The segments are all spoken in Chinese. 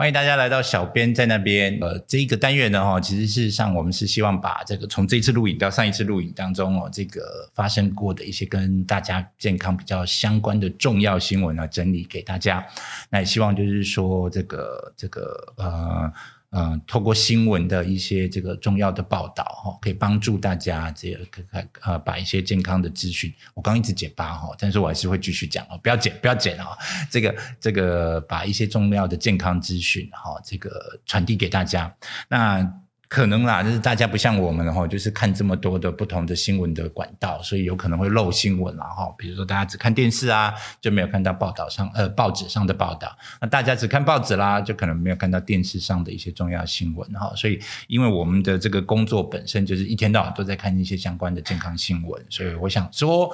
欢迎大家来到小编在那边。呃，这一个单元呢，哈，其实事实上我们是希望把这个从这次录影到上一次录影当中哦，这个发生过的一些跟大家健康比较相关的重要新闻呢，整理给大家。那也希望就是说，这个这个呃。嗯，透过新闻的一些这个重要的报道哈，可以帮助大家这个呃把一些健康的资讯。我刚一直解八哈，但是我还是会继续讲哦，不要剪不要剪啊！这个这个把一些重要的健康资讯哈，这个传递给大家。那。可能啦，就是大家不像我们的话，就是看这么多的不同的新闻的管道，所以有可能会漏新闻啦哈。比如说大家只看电视啊，就没有看到报道上呃报纸上的报道。那大家只看报纸啦，就可能没有看到电视上的一些重要新闻哈。所以因为我们的这个工作本身就是一天到晚都在看一些相关的健康新闻，所以我想说，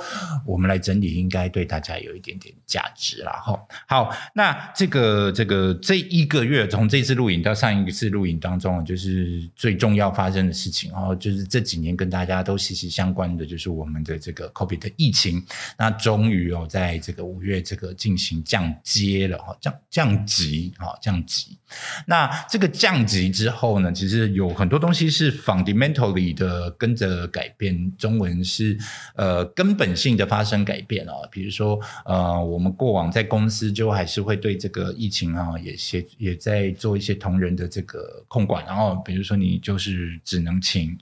我们来整理应该对大家有一点点价值啦哈。好，那这个这个这一个月从这次录影到上一次录影当中，就是。最重要发生的事情，哦就是这几年跟大家都息息相关的，就是我们的这个 COVID 的疫情。那终于哦，在这个五月这个进行降阶了哈，降降级哈，降级。那这个降级之后呢，其实有很多东西是 fundamentally 的跟着改变，中文是呃根本性的发生改变哦。比如说呃，我们过往在公司就还是会对这个疫情啊，也也也在做一些同仁的这个控管，然后比如说你。就是只能请。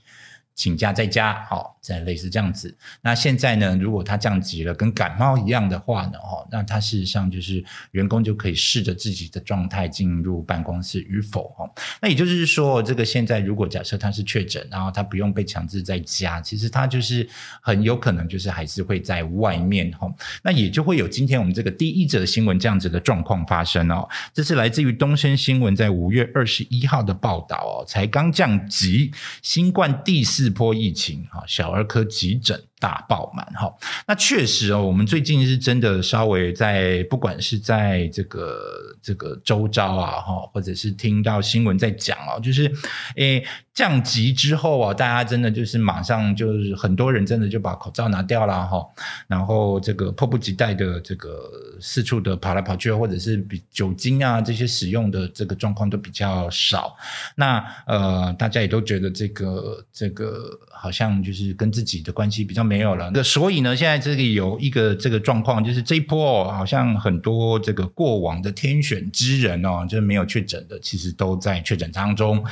请假在家，好，再类似这样子。那现在呢，如果他降级了，跟感冒一样的话呢，哦，那他事实上就是员工就可以试着自己的状态进入办公室与否，哦。那也就是说，这个现在如果假设他是确诊，然后他不用被强制在家，其实他就是很有可能就是还是会在外面，哦。那也就会有今天我们这个第一则新闻这样子的状况发生哦。这是来自于东森新闻在五月二十一号的报道哦，才刚降级，新冠第四。这波疫情啊，小儿科急诊大爆满哈。那确实哦，我们最近是真的稍微在，不管是在这个这个周遭啊哈，或者是听到新闻在讲哦，就是诶。降级之后啊，大家真的就是马上就是很多人真的就把口罩拿掉了哈，然后这个迫不及待的这个四处的跑来跑去，或者是比酒精啊这些使用的这个状况都比较少。那呃，大家也都觉得这个这个好像就是跟自己的关系比较没有了。那所以呢，现在这里有一个这个状况，就是这一波好像很多这个过往的天选之人哦，就是没有确诊的，其实都在确诊当中。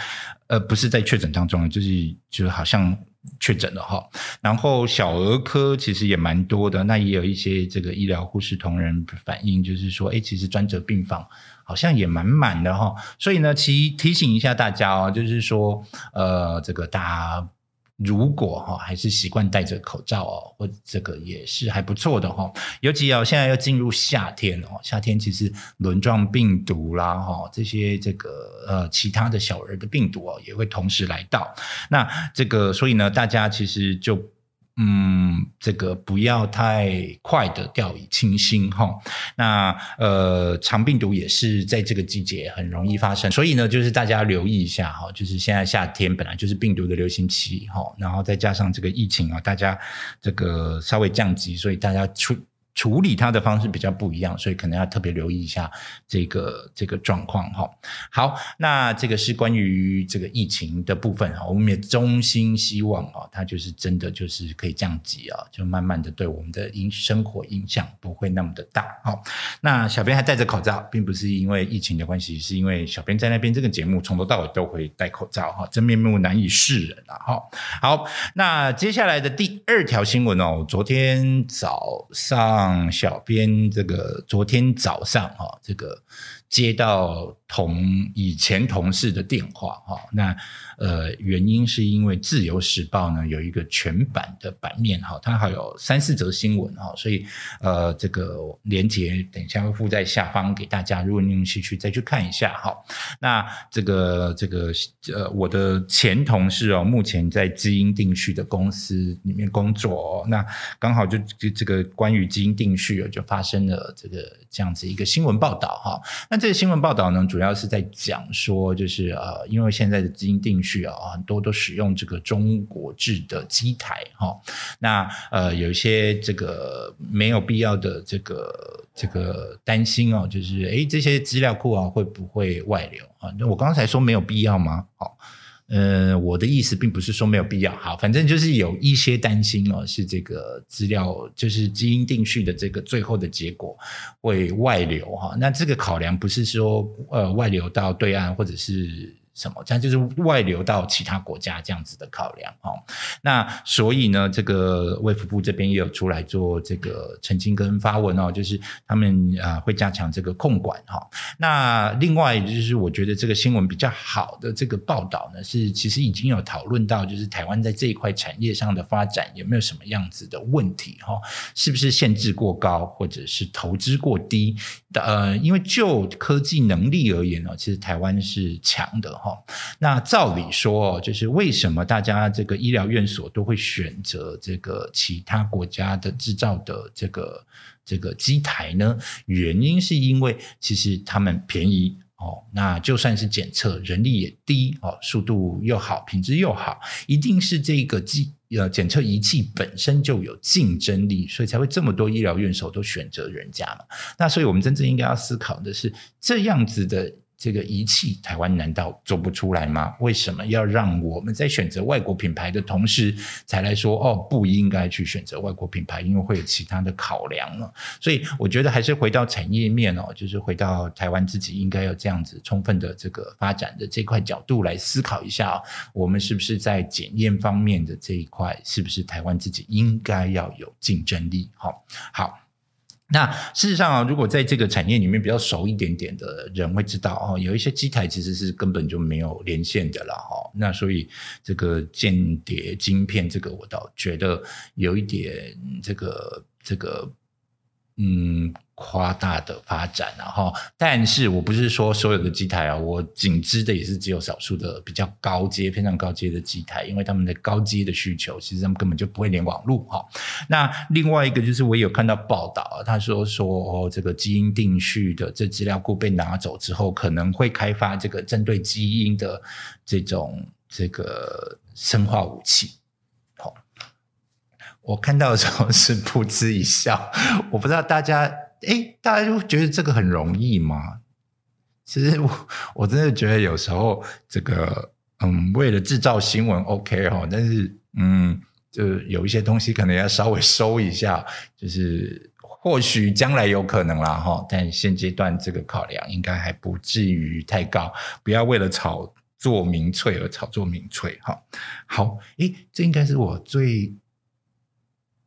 呃，不是在确诊当中，就是就好像确诊了哈。然后小儿科其实也蛮多的，那也有一些这个医疗护士同仁反映，就是说，哎，其实专责病房好像也蛮满的哈。所以呢，其提醒一下大家哦，就是说，呃，这个大家。如果哈还是习惯戴着口罩哦，或这个也是还不错的哈。尤其哦，现在要进入夏天哦，夏天其实轮状病毒啦哈，这些这个呃其他的小儿的病毒哦，也会同时来到。那这个所以呢，大家其实就。嗯，这个不要太快的掉以轻心哈。那呃，肠病毒也是在这个季节很容易发生，所以呢，就是大家留意一下哈。就是现在夏天本来就是病毒的流行期哈，然后再加上这个疫情啊，大家这个稍微降级，所以大家出。处理它的方式比较不一样，所以可能要特别留意一下这个这个状况哈。好，那这个是关于这个疫情的部分哈。我们也衷心希望啊，它就是真的就是可以降级啊，就慢慢的对我们的影生活影响不会那么的大。好，那小编还戴着口罩，并不是因为疫情的关系，是因为小编在那边这个节目从头到尾都会戴口罩哈，真面目难以示人啊。哈，好，那接下来的第二条新闻哦，昨天早上。让小编这个昨天早上啊，这个接到同以前同事的电话哈，那。呃，原因是因为《自由时报》呢有一个全版的版面哈，它还有三四则新闻哈，所以呃，这个连接等一下会附在下方给大家，如果你有兴趣再去看一下哈。那这个这个呃，我的前同事哦，目前在基因定序的公司里面工作，那刚好就这个关于基因定序就发生了这个这样子一个新闻报道哈。那这个新闻报道呢，主要主要是在讲说，就是呃，因为现在的基因定序啊，很多都使用这个中国制的机台哈，那呃，有一些这个没有必要的这个这个担心哦，就是诶，这些资料库啊会不会外流啊？那我刚才说没有必要吗？好。呃，我的意思并不是说没有必要，好，反正就是有一些担心哦，是这个资料就是基因定序的这个最后的结果会外流哈，那这个考量不是说呃外流到对岸或者是。什么？这样就是外流到其他国家这样子的考量哦。那所以呢，这个卫福部这边也有出来做这个澄清跟发文哦，就是他们啊会加强这个控管哈。那另外就是我觉得这个新闻比较好的这个报道呢，是其实已经有讨论到，就是台湾在这一块产业上的发展有没有什么样子的问题哈？是不是限制过高，或者是投资过低？呃，因为就科技能力而言呢，其实台湾是强的。哈，那照理说，就是为什么大家这个医疗院所都会选择这个其他国家的制造的这个这个机台呢？原因是因为其实他们便宜哦，那就算是检测人力也低哦，速度又好，品质又好，一定是这个机呃检测仪器本身就有竞争力，所以才会这么多医疗院所都选择人家嘛。那所以我们真正应该要思考的是这样子的。这个仪器，台湾难道做不出来吗？为什么要让我们在选择外国品牌的同时，才来说哦，不应该去选择外国品牌，因为会有其他的考量了。所以我觉得还是回到产业面哦，就是回到台湾自己应该有这样子充分的这个发展的这块角度来思考一下，我们是不是在检验方面的这一块，是不是台湾自己应该要有竞争力？好，好。那事实上啊，如果在这个产业里面比较熟一点点的人会知道哦，有一些机台其实是根本就没有连线的了哈。那所以这个间谍晶片，这个我倒觉得有一点这个这个嗯。夸大的发展，然后，但是我不是说所有的机台啊，我仅知的也是只有少数的比较高阶、非常高阶的机台，因为他们的高阶的需求，其实他们根本就不会连网络哈。那另外一个就是我有看到报道，他说说哦，这个基因定序的这资料库被拿走之后，可能会开发这个针对基因的这种这个生化武器。我看到的时候是噗嗤一笑，我不知道大家。哎，大家就觉得这个很容易吗？其实我我真的觉得有时候这个，嗯，为了制造新闻，OK 哈，但是嗯，就有一些东西可能要稍微收一下，就是或许将来有可能啦哈，但现阶段这个考量应该还不至于太高，不要为了炒作民粹而炒作民粹哈。好，诶，这应该是我最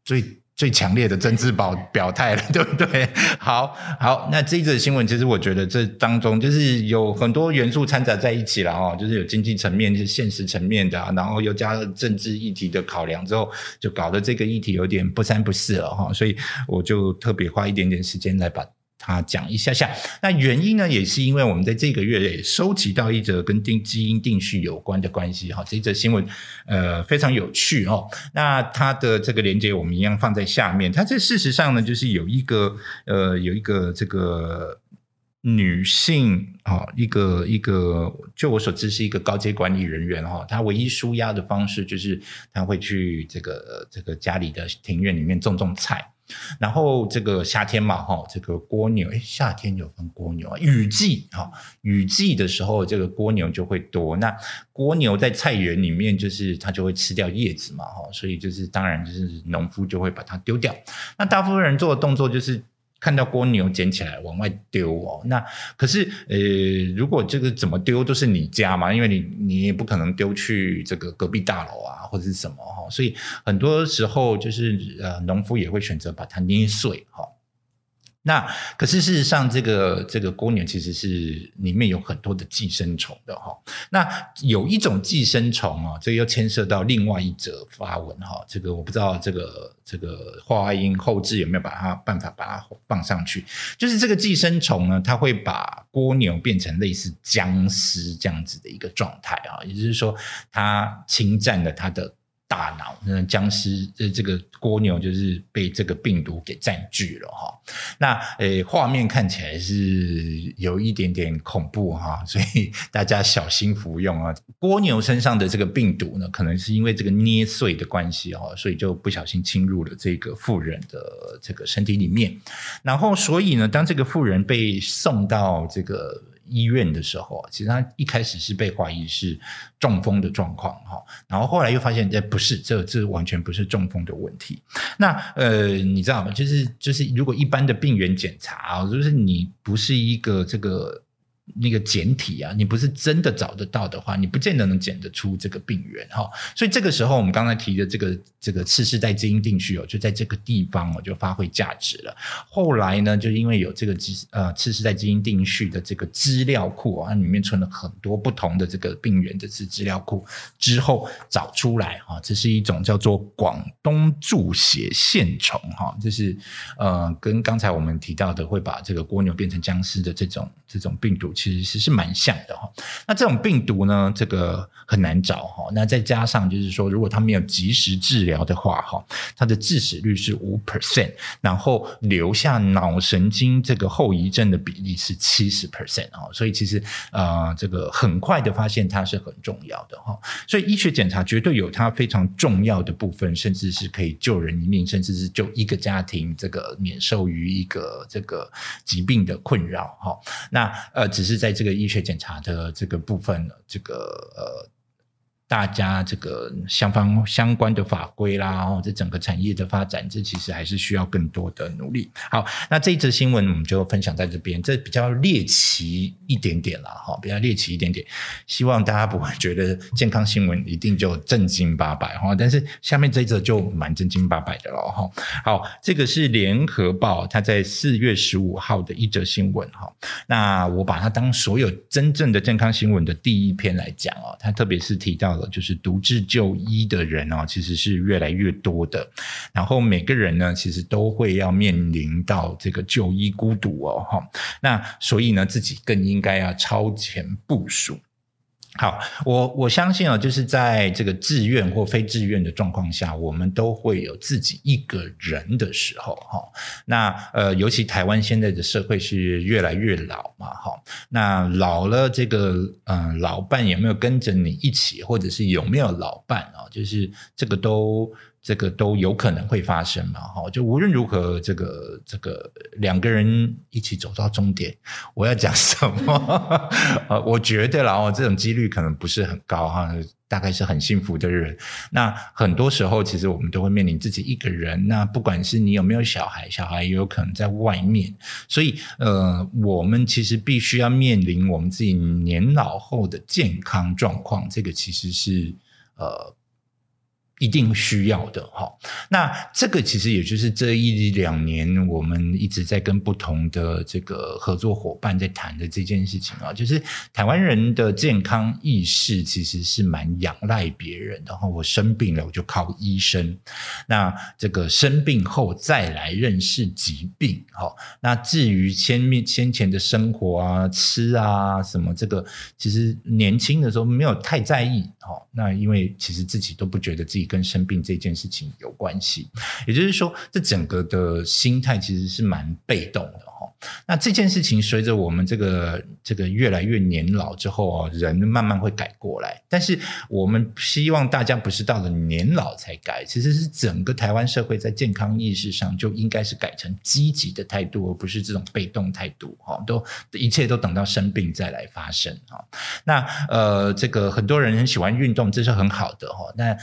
最。最强烈的政治保表态了，对不对？好好，那这一则新闻，其实我觉得这当中就是有很多元素掺杂在一起了哦，就是有经济层面、就是现实层面的，然后又加了政治议题的考量之后，就搞得这个议题有点不三不四了哈，所以我就特别花一点点时间来把。他讲一下下，那原因呢，也是因为我们在这个月也收集到一则跟定基因定序有关的关系哈，这则新闻呃非常有趣哦。那它的这个连接我们一样放在下面。它这事实上呢，就是有一个呃有一个这个女性啊，一个一个，就我所知是一个高阶管理人员哈，她唯一舒压的方式就是她会去这个这个家里的庭院里面种种菜。然后这个夏天嘛，哈，这个蜗牛，哎，夏天有分蜗牛啊，雨季哈，雨季的时候，这个蜗牛就会多。那蜗牛在菜园里面，就是它就会吃掉叶子嘛，哈，所以就是当然就是农夫就会把它丢掉。那大部分人做的动作就是。看到蜗牛捡起来往外丢哦，那可是呃，如果这个怎么丢都是你家嘛，因为你你也不可能丢去这个隔壁大楼啊或者是什么哈，所以很多时候就是呃，农夫也会选择把它捏碎哈。那可是事实上，这个这个蜗牛其实是里面有很多的寄生虫的哈。那有一种寄生虫哦，这又牵涉到另外一则发文哈。这个我不知道这个这个话音后置有没有把它办法把它放上去。就是这个寄生虫呢，它会把蜗牛变成类似僵尸这样子的一个状态啊，也就是说，它侵占了它的。大脑，那僵尸呃这个蜗牛就是被这个病毒给占据了哈。那呃画面看起来是有一点点恐怖哈，所以大家小心服用啊。蜗牛身上的这个病毒呢，可能是因为这个捏碎的关系哦，所以就不小心侵入了这个妇人的这个身体里面。然后所以呢，当这个妇人被送到这个。医院的时候，其实他一开始是被怀疑是中风的状况哈，然后后来又发现哎不是，这这完全不是中风的问题。那呃，你知道吗？就是就是，如果一般的病原检查，就是你不是一个这个。那个简体啊，你不是真的找得到的话，你不见得能检得出这个病源哈。所以这个时候，我们刚才提的这个这个次世代基因定序哦，就在这个地方哦就发挥价值了。后来呢，就因为有这个基呃次世代基因定序的这个资料库啊，里面存了很多不同的这个病源的资资料库之后找出来哈，这是一种叫做广东注血线虫哈，就是呃跟刚才我们提到的会把这个蜗牛变成僵尸的这种这种病毒。其实是蛮像的哈，那这种病毒呢，这个很难找哈。那再加上就是说，如果他没有及时治疗的话哈，它的致死率是五 percent，然后留下脑神经这个后遗症的比例是七十 percent 哦。所以其实呃，这个很快的发现它是很重要的哈。所以医学检查绝对有它非常重要的部分，甚至是可以救人一命，甚至是救一个家庭这个免受于一个这个疾病的困扰哈。那呃只。是在这个医学检查的这个部分，这个呃。大家这个相方相关的法规啦，哦，这整个产业的发展，这其实还是需要更多的努力。好，那这一则新闻我们就分享在这边，这比较猎奇一点点了哈，比较猎奇一点点。希望大家不会觉得健康新闻一定就正经八百哈，但是下面这一则就蛮正经八百的了哈。好，这个是联合报它在四月十五号的一则新闻哈，那我把它当所有真正的健康新闻的第一篇来讲哦，它特别是提到。就是独自就医的人哦，其实是越来越多的。然后每个人呢，其实都会要面临到这个就医孤独哦，哈。那所以呢，自己更应该要超前部署。好，我我相信啊，就是在这个自愿或非自愿的状况下，我们都会有自己一个人的时候，哈。那呃，尤其台湾现在的社会是越来越老嘛，哈。那老了，这个嗯，老伴有没有跟着你一起，或者是有没有老伴啊？就是这个都。这个都有可能会发生嘛？哈，就无论如何，这个这个两个人一起走到终点，我要讲什么？呃，我觉得啦，哦，这种几率可能不是很高哈，大概是很幸福的人。那很多时候，其实我们都会面临自己一个人。那不管是你有没有小孩，小孩也有可能在外面，所以呃，我们其实必须要面临我们自己年老后的健康状况。这个其实是呃。一定需要的哈，那这个其实也就是这一两年我们一直在跟不同的这个合作伙伴在谈的这件事情啊，就是台湾人的健康意识其实是蛮仰赖别人，然后我生病了我就靠医生，那这个生病后再来认识疾病，哈，那至于先面先前的生活啊、吃啊什么，这个其实年轻的时候没有太在意，哈，那因为其实自己都不觉得自己。跟生病这件事情有关系，也就是说，这整个的心态其实是蛮被动的哈。那这件事情随着我们这个这个越来越年老之后啊，人慢慢会改过来。但是我们希望大家不是到了年老才改，其实是整个台湾社会在健康意识上就应该是改成积极的态度，而不是这种被动态度哈。都一切都等到生病再来发生哈。那呃，这个很多人很喜欢运动，这是很好的哈。那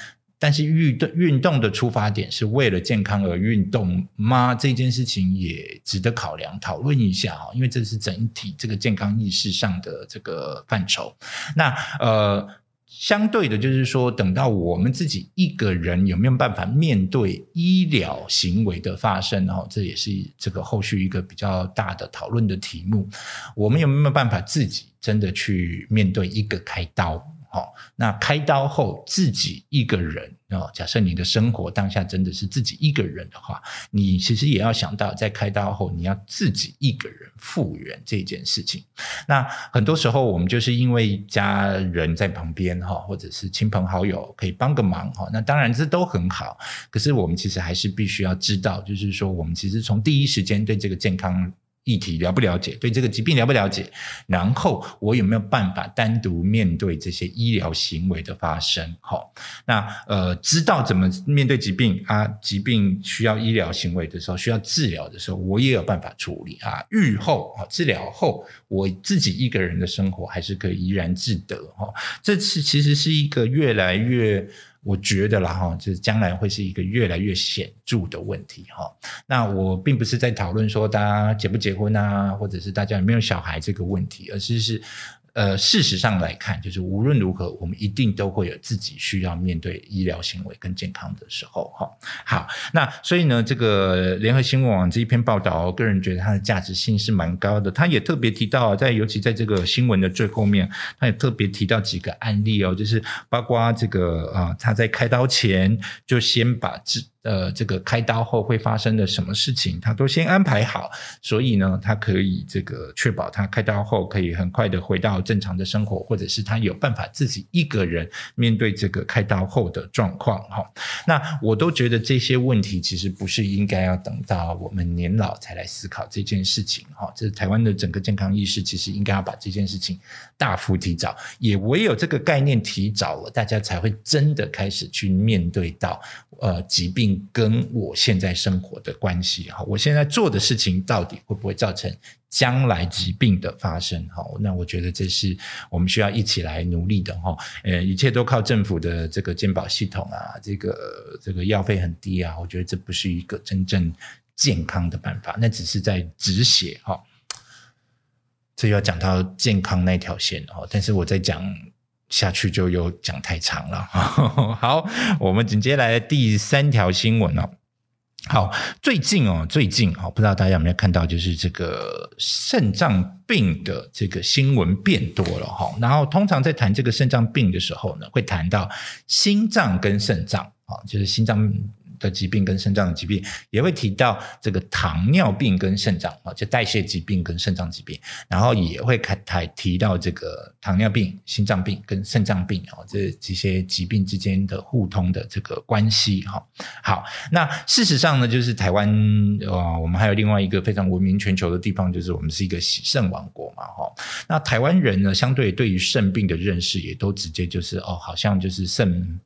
但是运动运动的出发点是为了健康而运动吗？这件事情也值得考量讨论一下哈，因为这是整体这个健康意识上的这个范畴。那呃，相对的，就是说，等到我们自己一个人有没有办法面对医疗行为的发生，哈，这也是这个后续一个比较大的讨论的题目。我们有没有办法自己真的去面对一个开刀？哦，那开刀后自己一个人哦，假设你的生活当下真的是自己一个人的话，你其实也要想到，在开刀后你要自己一个人复原这件事情。那很多时候我们就是因为家人在旁边哈，或者是亲朋好友可以帮个忙哈，那当然这都很好。可是我们其实还是必须要知道，就是说我们其实从第一时间对这个健康。议题了不了解？对这个疾病了不了解？然后我有没有办法单独面对这些医疗行为的发生？好，那呃，知道怎么面对疾病啊？疾病需要医疗行为的时候，需要治疗的时候，我也有办法处理啊。愈后啊，治疗后，我自己一个人的生活还是可以怡然自得哈。这次其实是一个越来越。我觉得啦哈，就是将来会是一个越来越显著的问题哈。那我并不是在讨论说大家结不结婚啊，或者是大家有没有小孩这个问题，而是是。呃，事实上来看，就是无论如何，我们一定都会有自己需要面对医疗行为跟健康的时候，哈。好，那所以呢，这个联合新闻网这一篇报道，我个人觉得它的价值性是蛮高的。他也特别提到，在尤其在这个新闻的最后面，他也特别提到几个案例哦，就是包括这个啊，他在开刀前就先把治。呃，这个开刀后会发生的什么事情，他都先安排好，所以呢，他可以这个确保他开刀后可以很快的回到正常的生活，或者是他有办法自己一个人面对这个开刀后的状况哈。那我都觉得这些问题其实不是应该要等到我们年老才来思考这件事情哈。这是台湾的整个健康意识，其实应该要把这件事情大幅提早，也唯有这个概念提早了，大家才会真的开始去面对到呃疾病。跟我现在生活的关系哈，我现在做的事情到底会不会造成将来疾病的发生？哈，那我觉得这是我们需要一起来努力的哈。呃，一切都靠政府的这个健保系统啊，这个这个药费很低啊，我觉得这不是一个真正健康的办法，那只是在止血哈。这要讲到健康那条线哦，但是我在讲。下去就又讲太长了。好，我们紧接来第三条新闻哦。好，最近哦，最近哦，不知道大家有没有看到，就是这个肾脏病的这个新闻变多了哈。然后通常在谈这个肾脏病的时候呢，会谈到心脏跟肾脏啊，就是心脏。的疾病跟肾脏的疾病也会提到这个糖尿病跟肾脏啊，就代谢疾病跟肾脏疾病，然后也会开台提到这个糖尿病、心脏病跟肾脏病啊，这这些疾病之间的互通的这个关系哈。好，那事实上呢，就是台湾呃，我们还有另外一个非常闻名全球的地方，就是我们是一个喜肾王国嘛哈。那台湾人呢，相对对于肾病的认识也都直接就是哦，好像就是肾，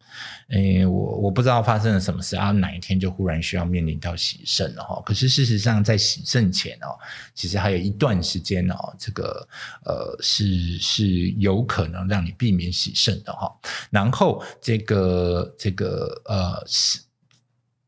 诶，我我不知道发生了什么事啊。哪一天就忽然需要面临到洗肾了哈？可是事实上，在洗肾前哦，其实还有一段时间哦，这个呃是是有可能让你避免洗肾的哈。然后这个这个呃是。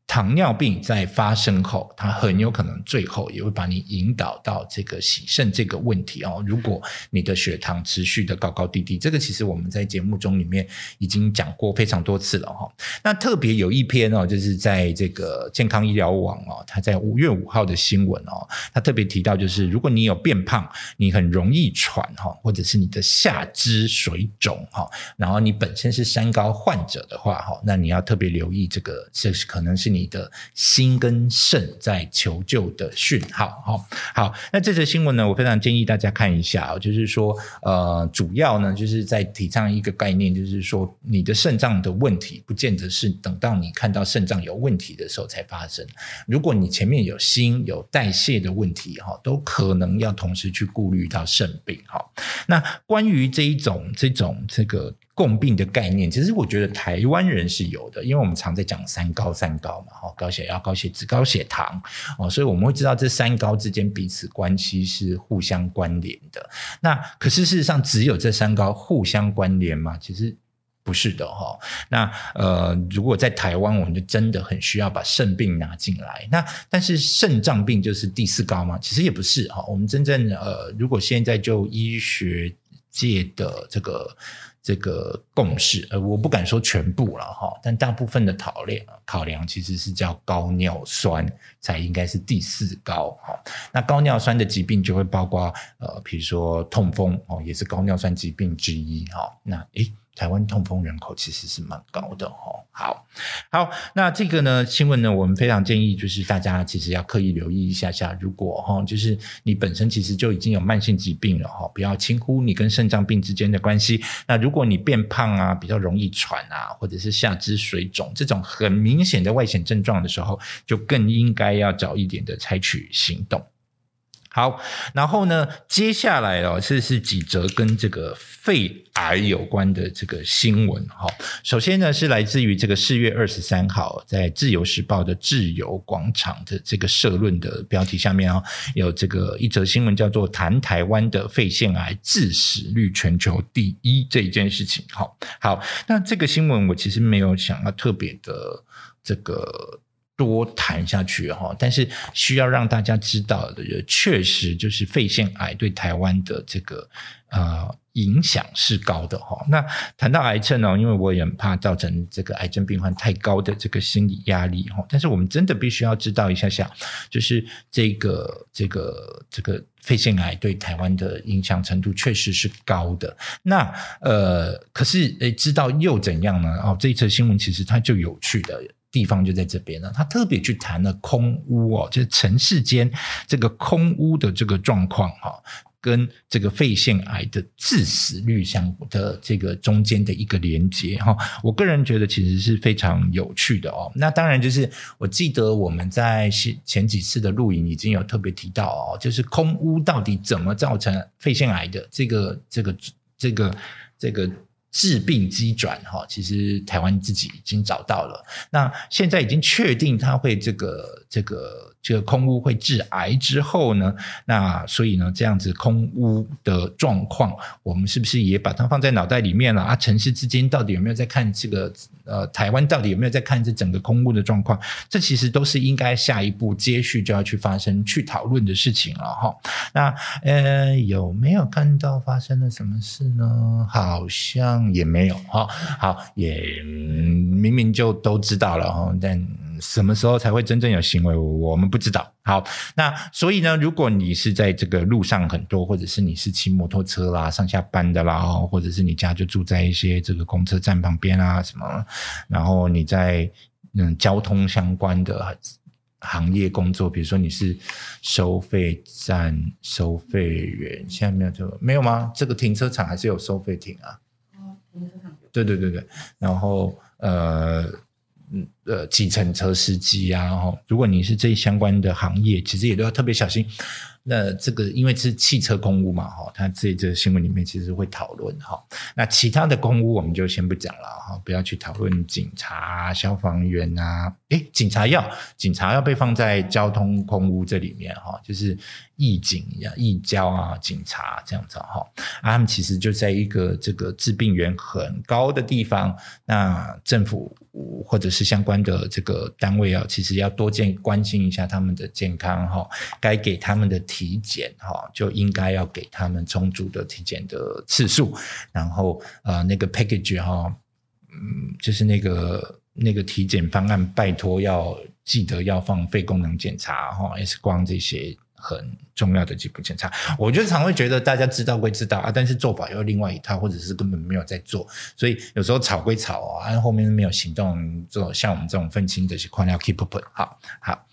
糖尿病在发生后，它很有可能最后也会把你引导到这个洗肾这个问题哦。如果你的血糖持续的高高低低，这个其实我们在节目中里面已经讲过非常多次了哈。那特别有一篇哦，就是在这个健康医疗网哦，它在五月五号的新闻哦，它特别提到，就是如果你有变胖，你很容易喘哈，或者是你的下肢水肿哈，然后你本身是三高患者的话哈，那你要特别留意这个，这是可能是你。你的心跟肾在求救的讯号，哈，好，那这则新闻呢，我非常建议大家看一下啊就是说，呃，主要呢就是在提倡一个概念，就是说，你的肾脏的问题，不见得是等到你看到肾脏有问题的时候才发生。如果你前面有心有代谢的问题，哈，都可能要同时去顾虑到肾病，哈。那关于这一种这种这个。共病的概念，其实我觉得台湾人是有的，因为我们常在讲三高，三高嘛，哈，高血压、高血脂、高血糖，哦，所以我们会知道这三高之间彼此关系是互相关联的。那可是事实上，只有这三高互相关联吗？其实不是的，哈。那呃，如果在台湾，我们就真的很需要把肾病拿进来。那但是肾脏病就是第四高吗？其实也不是，哈。我们真正呃，如果现在就医学界的这个。这个共识，呃，我不敢说全部了哈，但大部分的考量考量其实是叫高尿酸才应该是第四高哈。那高尿酸的疾病就会包括呃，比如说痛风哦，也是高尿酸疾病之一哈。那诶。台湾痛风人口其实是蛮高的哦。好，好，那这个呢新闻呢，我们非常建议就是大家其实要刻意留意一下下，如果哈就是你本身其实就已经有慢性疾病了哈，不要轻忽你跟肾脏病之间的关系。那如果你变胖啊，比较容易喘啊，或者是下肢水肿这种很明显的外显症状的时候，就更应该要早一点的采取行动。好，然后呢，接下来哦，这是几则跟这个肺癌有关的这个新闻哈。首先呢，是来自于这个四月二十三号在《自由时报》的自由广场的这个社论的标题下面哦，有这个一则新闻叫做“谈台湾的肺腺癌致死率全球第一”这一件事情。好，好，那这个新闻我其实没有想要特别的这个。多谈下去哈，但是需要让大家知道的，确实就是肺腺癌对台湾的这个呃影响是高的哈。那谈到癌症呢，因为我也怕造成这个癌症病患太高的这个心理压力哈。但是我们真的必须要知道一下下，就是这个这个这个肺腺癌对台湾的影响程度确实是高的。那呃，可是诶，知道又怎样呢？哦，这一则新闻其实它就有趣的。地方就在这边了，他特别去谈了空屋哦，就是城市间这个空屋的这个状况哈，跟这个肺腺癌的致死率相的这个中间的一个连接哈。我个人觉得其实是非常有趣的哦。那当然就是我记得我们在前几次的录影已经有特别提到哦，就是空屋到底怎么造成肺腺癌的这个这个这个这个。治病机转哈，其实台湾自己已经找到了。那现在已经确定它会这个这个这个空屋会致癌之后呢，那所以呢，这样子空屋的状况，我们是不是也把它放在脑袋里面了啊？城市之间到底有没有在看这个？呃，台湾到底有没有在看这整个空屋的状况？这其实都是应该下一步接续就要去发生、去讨论的事情了哈。那呃，有没有看到发生了什么事呢？好像也没有哈。好，也明明就都知道了哈，但。什么时候才会真正有行为？我们不知道。好，那所以呢，如果你是在这个路上很多，或者是你是骑摩托车啦、上下班的啦，或者是你家就住在一些这个公车站旁边啊什么，然后你在嗯交通相关的行业工作，比如说你是收费站收费员，现在没有这个没有吗？这个停车场还是有收费亭啊？哦，停车场对对对对，然后呃。嗯，呃，计程车司机啊，哈，如果你是这相关的行业，其实也都要特别小心。那这个因为是汽车公屋嘛，哈，它这这新闻里面其实会讨论哈。那其他的公屋我们就先不讲了哈，不要去讨论警察、消防员啊。诶，警察要警察要被放在交通空屋这里面哈，就是义警呀、义交啊、警察这样子哈。啊，他们其实就在一个这个致病源很高的地方，那政府或者是相关的这个单位啊，其实要多见关心一下他们的健康哈，该给他们的体检哈，就应该要给他们充足的体检的次数，然后呃那个 package 哈，嗯，就是那个。那个体检方案，拜托要记得要放肺功能检查哈，X 光这些很重要的基本检查。我就常会觉得大家知道归知道啊，但是做法又另外一套，或者是根本没有在做，所以有时候吵归吵啊，后面没有行动这种，像我们这种愤青的情况要 keep up 好好。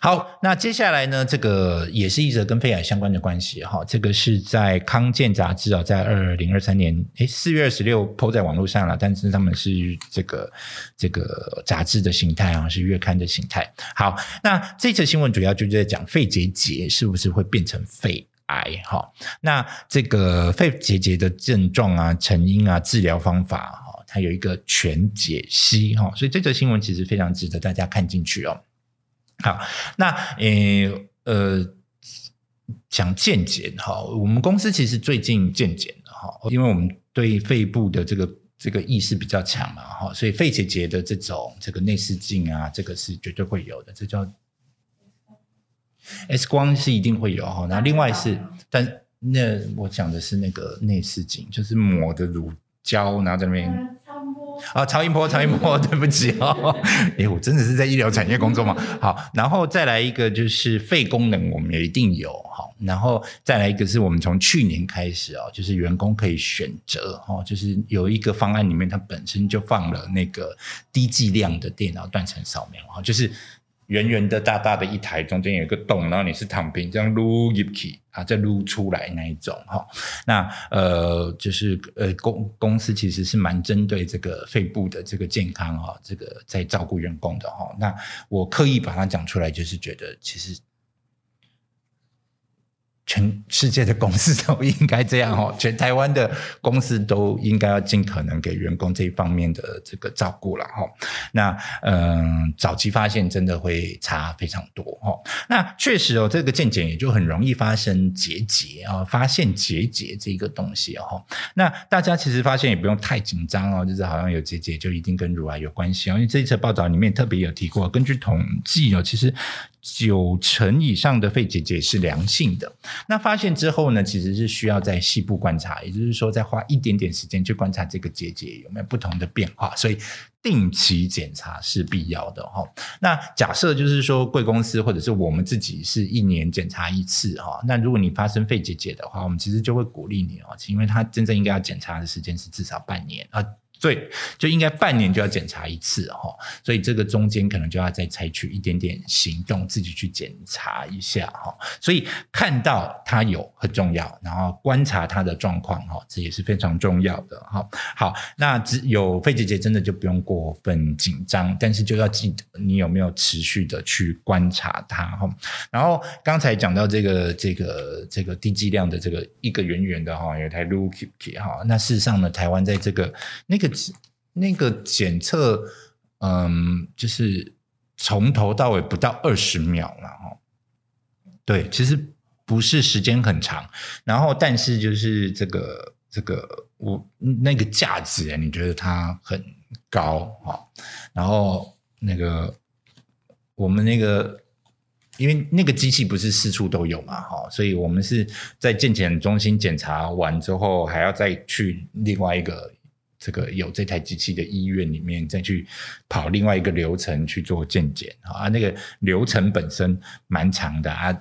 好，那接下来呢？这个也是一则跟肺癌相关的关系哈。这个是在康健杂志啊，在二零二三年诶四月二十六抛在网络上了，但是他们是这个这个杂志的形态啊，是月刊的形态。好，那这则新闻主要就是在讲肺结节是不是会变成肺癌哈？那这个肺结节的症状啊、成因啊、治疗方法哈，它有一个全解析哈，所以这则新闻其实非常值得大家看进去哦。好，那呃呃，讲健检哈，我们公司其实最近健检了哈，因为我们对肺部的这个这个意识比较强嘛哈，所以肺结节的这种这个内视镜啊，这个是绝对会有的，这叫 X 光是一定会有哈。那另外是，但那我讲的是那个内视镜，就是抹的乳胶，然后在那边。啊，曹云波，曹云波，对不起哦，哎，我真的是在医疗产业工作嘛？好，然后再来一个就是肺功能，我们也一定有好，然后再来一个是我们从去年开始哦，就是员工可以选择哦，就是有一个方案里面它本身就放了那个低剂量的电脑断层扫描哈，就是。圆圆的、大大的一台，中间有一个洞，然后你是躺平这样撸进去啊，再撸出来那一种哈。那呃，就是呃公公司其实是蛮针对这个肺部的这个健康哈，这个在照顾员工的哈。那我刻意把它讲出来，就是觉得其实。全世界的公司都应该这样哦，全台湾的公司都应该要尽可能给员工这一方面的这个照顾了哈。那嗯，早期发现真的会差非常多哈。那确实哦，这个健检也就很容易发生结节啊，发现结节这个东西哦。那大家其实发现也不用太紧张哦，就是好像有结节就一定跟乳癌有关系哦。因为这一次报道里面特别有提过，根据统计哦，其实。九成以上的肺结节是良性的，那发现之后呢，其实是需要在细部观察，也就是说，再花一点点时间去观察这个结节有没有不同的变化，所以定期检查是必要的哈。那假设就是说，贵公司或者是我们自己是一年检查一次哈，那如果你发生肺结节的话，我们其实就会鼓励你哦，因为它真正应该要检查的时间是至少半年啊。对，就应该半年就要检查一次哈，所以这个中间可能就要再采取一点点行动，自己去检查一下哈。所以看到它有很重要，然后观察它的状况哈，这也是非常重要的哈。好，那只有肺结节真的就不用过分紧张，但是就要记得你有没有持续的去观察它哈。然后刚才讲到这个这个这个低剂量的这个一个圆圆的哈，有台 Luki 哈，那事实上呢，台湾在这个那个。那个检测，嗯，就是从头到尾不到二十秒了哈。对，其实不是时间很长，然后但是就是这个这个我那个价值，你觉得它很高哈？然后那个我们那个，因为那个机器不是四处都有嘛哈，所以我们是在健检中心检查完之后，还要再去另外一个。这个有这台机器的医院里面，再去跑另外一个流程去做健检啊，那个流程本身蛮长的啊。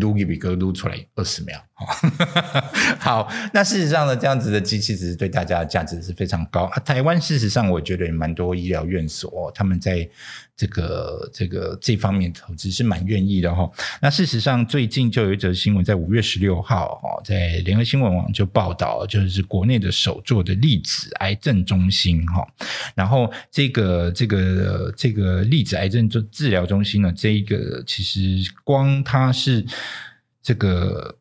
撸一笔歌撸出来二十秒，好，那事实上呢，这样子的机器其实对大家的价值是非常高。台湾事实上，我觉得也蛮多医疗院所，他们在这个这个这方面投资是蛮愿意的哈。那事实上，最近就有一则新闻，在五月十六号哈，在联合新闻网就报道，就是国内的首座的粒子癌症中心哈。然后这个这个这个粒子癌症治治疗中心呢，这一个其实光它是。这个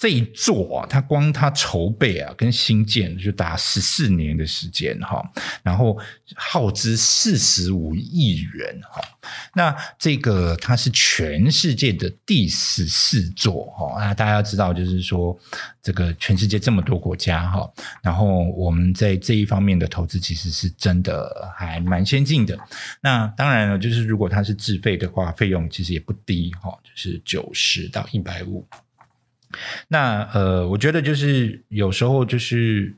这一座啊，它光它筹备啊，跟新建就达十四年的时间哈，然后耗资四十五亿元哈。那这个它是全世界的第十四座哈。那大家要知道，就是说这个全世界这么多国家哈，然后我们在这一方面的投资其实是真的还蛮先进的。那当然了，就是如果它是自费的话，费用其实也不低哈，就是九十到一百五。那呃，我觉得就是有时候就是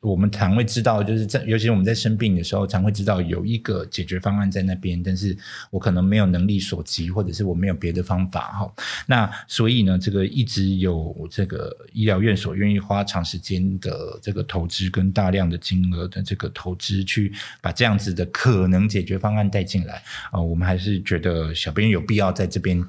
我们常会知道，就是在尤其是我们在生病的时候，常会知道有一个解决方案在那边，但是我可能没有能力所及，或者是我没有别的方法哈。那所以呢，这个一直有这个医疗院所愿意花长时间的这个投资跟大量的金额的这个投资，去把这样子的可能解决方案带进来啊。我们还是觉得小编有必要在这边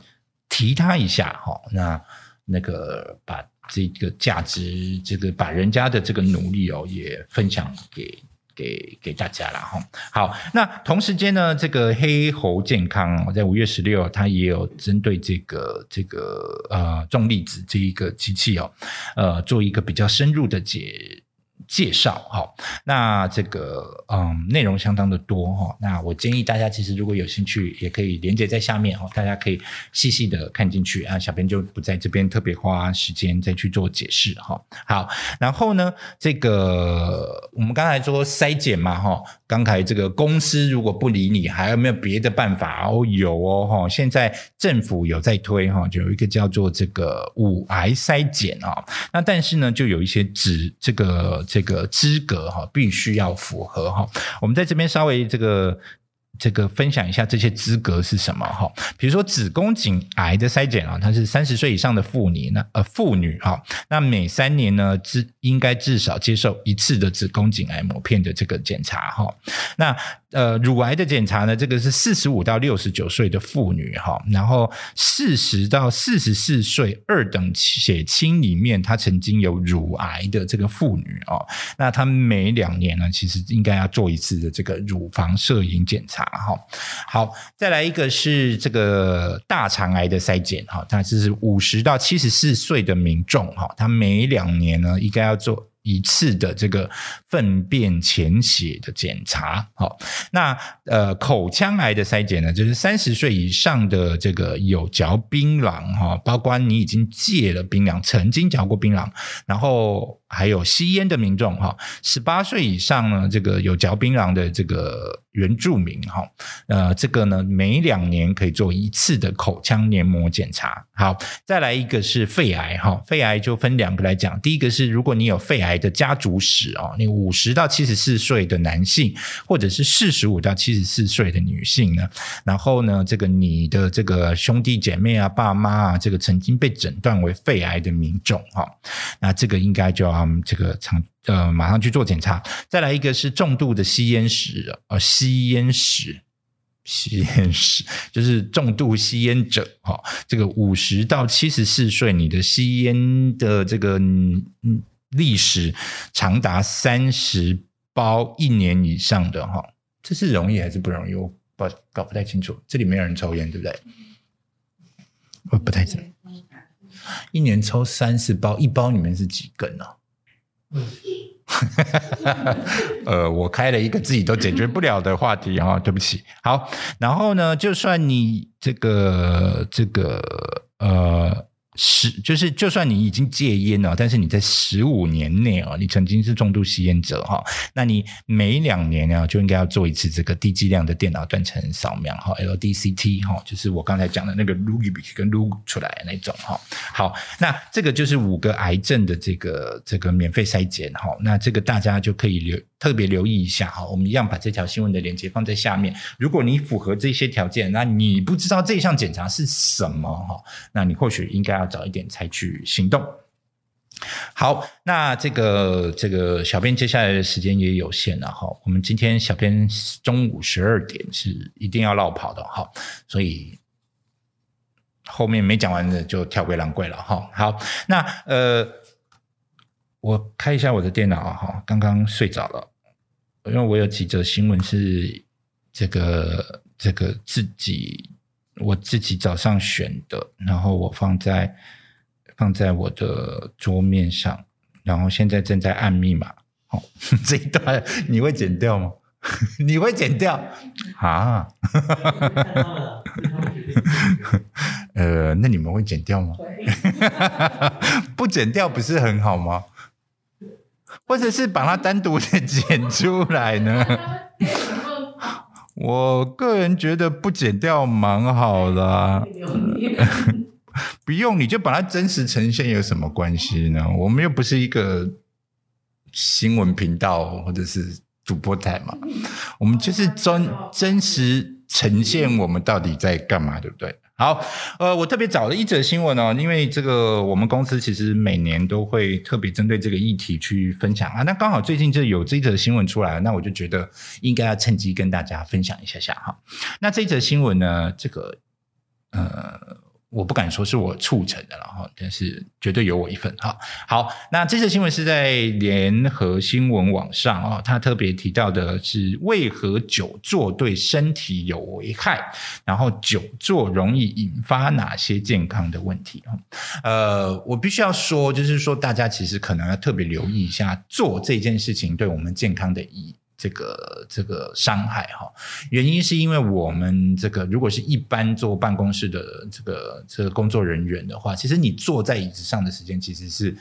提他一下哈。那。那个把这个价值，这个把人家的这个努力哦，也分享给给给大家了哈。好，那同时间呢，这个黑猴健康在五月十六，它也有针对这个这个呃重粒子这一个机器哦，呃做一个比较深入的解。介绍哈，那这个嗯内容相当的多哈，那我建议大家其实如果有兴趣，也可以连接在下面哈，大家可以细细的看进去啊，小编就不在这边特别花时间再去做解释哈。好，然后呢，这个我们刚才说筛检嘛哈，刚才这个公司如果不理你，还有没有别的办法哦？有哦哈，现在政府有在推哈，就有一个叫做这个五癌筛检啊，那但是呢，就有一些指这个。这个资格哈，必须要符合哈。我们在这边稍微这个。这个分享一下这些资格是什么哈？比如说子宫颈癌的筛检啊，它是三十岁以上的妇女，那呃妇女哈，那每三年呢至应该至少接受一次的子宫颈癌膜片的这个检查哈。那呃乳癌的检查呢，这个是四十五到六十九岁的妇女哈，然后四十到四十四岁二等血清里面，她曾经有乳癌的这个妇女哦，那她每两年呢，其实应该要做一次的这个乳房摄影检查。哈，好，再来一个是这个大肠癌的筛检哈，它这是五十到七十四岁的民众哈，他每两年呢应该要做。一次的这个粪便潜血的检查，好，那呃口腔癌的筛检呢，就是三十岁以上的这个有嚼槟榔哈，包括你已经戒了槟榔，曾经嚼过槟榔，然后还有吸烟的民众哈，十八岁以上呢，这个有嚼槟榔的这个原住民哈，呃，这个呢每两年可以做一次的口腔黏膜检查。好，再来一个是肺癌哈，肺癌就分两个来讲，第一个是如果你有肺癌。的家族史哦，你五十到七十四岁的男性，或者是四十五到七十四岁的女性呢？然后呢，这个你的这个兄弟姐妹啊、爸妈啊，这个曾经被诊断为肺癌的民众哈，那这个应该就要这个长呃马上去做检查。再来一个是重度的吸烟史呃，吸烟史。吸烟史就是重度吸烟者哈，这个五十到七十四岁，你的吸烟的这个嗯。历史长达三十包一年以上的哈，这是容易还是不容易？我搞搞不太清楚。这里没有人抽烟，对不对？我不太清楚。一年抽三十包，一包里面是几根呢？呃，我开了一个自己都解决不了的话题啊，对不起。好，然后呢，就算你这个这个呃。十就是，就算你已经戒烟了，但是你在十五年内哦，你曾经是重度吸烟者哈，那你每两年呢就应该要做一次这个低剂量的电脑断层扫描哈，LDCT 哈，就是我刚才讲的那个撸一笔跟撸出来的那种哈。好，那这个就是五个癌症的这个这个免费筛检哈，那这个大家就可以留特别留意一下哈。我们一样把这条新闻的链接放在下面。如果你符合这些条件，那你不知道这项检查是什么哈，那你或许应该要。早一点采取行动。好，那这个这个小编接下来的时间也有限了哈。我们今天小编中午十二点是一定要绕跑的哈，所以后面没讲完的就跳归狼柜了哈。好，那呃，我开一下我的电脑哈，刚刚睡着了，因为我有几则新闻是这个这个自己。我自己早上选的，然后我放在放在我的桌面上，然后现在正在按密码。哦，这一段你会剪掉吗？你会剪掉啊？呃，那你们会剪掉吗？不剪掉不是很好吗？或者是把它单独的剪出来呢？我个人觉得不剪掉蛮好的，不用你就把它真实呈现有什么关系呢？我们又不是一个新闻频道或者是主播台嘛，我们就是真真实呈现我们到底在干嘛，对不对？好，呃，我特别找了一则新闻哦，因为这个我们公司其实每年都会特别针对这个议题去分享啊。那刚好最近就有这一则新闻出来，那我就觉得应该要趁机跟大家分享一下下哈。那这则新闻呢，这个呃。我不敢说是我促成的了哈，但是绝对有我一份哈。好，那这则新闻是在联合新闻网上啊，他特别提到的是为何久坐对身体有危害，然后久坐容易引发哪些健康的问题啊呃，我必须要说，就是说大家其实可能要特别留意一下做这件事情对我们健康的意义。这个这个伤害哈，原因是因为我们这个如果是一般坐办公室的这个这个工作人员的话，其实你坐在椅子上的时间其实是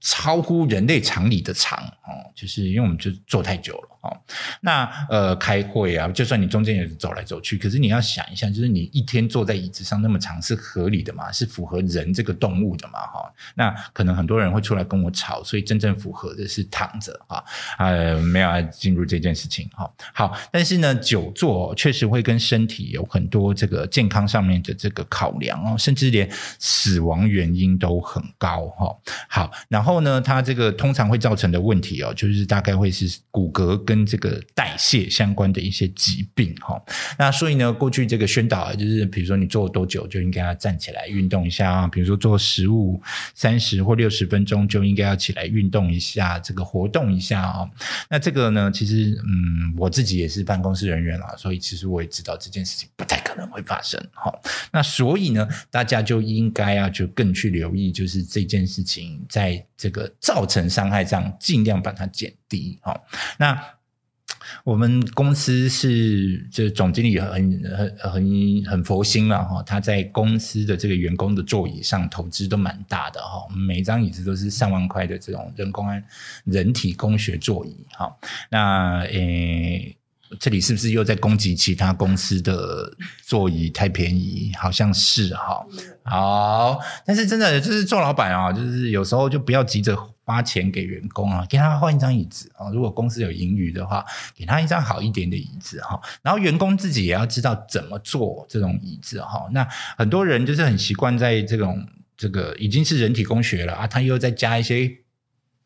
超乎人类常理的长哦，就是因为我们就坐太久了哦。那呃，开会啊，就算你中间也走来走去，可是你要想一下，就是你一天坐在椅子上那么长，是合理的吗？是符合人这个动物的嘛？哈，那可能很多人会出来跟我吵，所以真正符合的是躺着啊，呃，没有进入这件事情哈。好，但是呢，久坐确实会跟身体有很多这个健康上面的这个考量哦，甚至连死亡原因都很高哈。好，然。后呢，它这个通常会造成的问题哦，就是大概会是骨骼跟这个代谢相关的一些疾病哈。那所以呢，过去这个宣导，就是比如说你做多久就应该要站起来运动一下啊，比如说做十五、三十或六十分钟就应该要起来运动一下，这个活动一下啊。那这个呢，其实嗯，我自己也是办公室人员啦，所以其实我也知道这件事情不太可能会发生哈。那所以呢，大家就应该要就更去留意，就是这件事情在。这个造成伤害上，尽量把它减低。好，那我们公司是这总经理很很很很佛心了哈，他在公司的这个员工的座椅上投资都蛮大的哈，每张椅子都是上万块的这种人工安人体工学座椅。哈，那诶。这里是不是又在攻击其他公司的座椅太便宜？好像是哈，好，但是真的就是做老板啊，就是有时候就不要急着花钱给员工啊，给他换一张椅子啊。如果公司有盈余的话，给他一张好一点的椅子哈。然后员工自己也要知道怎么做这种椅子哈。那很多人就是很习惯在这种这个已经是人体工学了啊，他又再加一些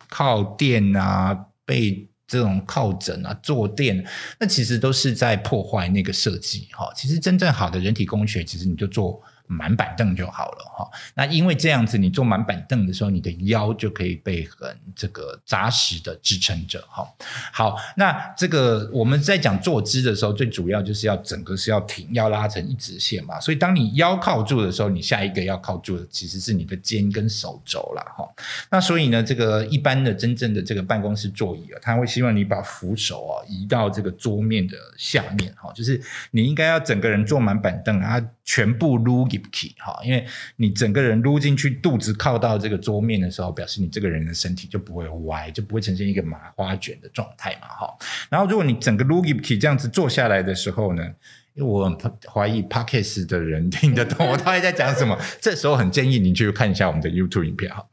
靠垫啊被。这种靠枕啊、坐垫，那其实都是在破坏那个设计哈。其实真正好的人体工学，其实你就做。满板凳就好了哈，那因为这样子，你坐满板凳的时候，你的腰就可以被很这个扎实的支撑着哈。好，那这个我们在讲坐姿的时候，最主要就是要整个是要挺，要拉成一直线嘛。所以当你腰靠住的时候，你下一个要靠住的其实是你的肩跟手肘了哈。那所以呢，这个一般的真正的这个办公室座椅啊，他会希望你把扶手啊移到这个桌面的下面哈，就是你应该要整个人坐满板凳啊。全部撸进去哈，因为你整个人撸进去，肚子靠到这个桌面的时候，表示你这个人的身体就不会歪，就不会呈现一个麻花卷的状态嘛哈。然后如果你整个撸进去这样子坐下来的时候呢？因为我怀疑 Pockets 的人听得懂我 到底在讲什么，这时候很建议你去看一下我们的 YouTube 影片哈。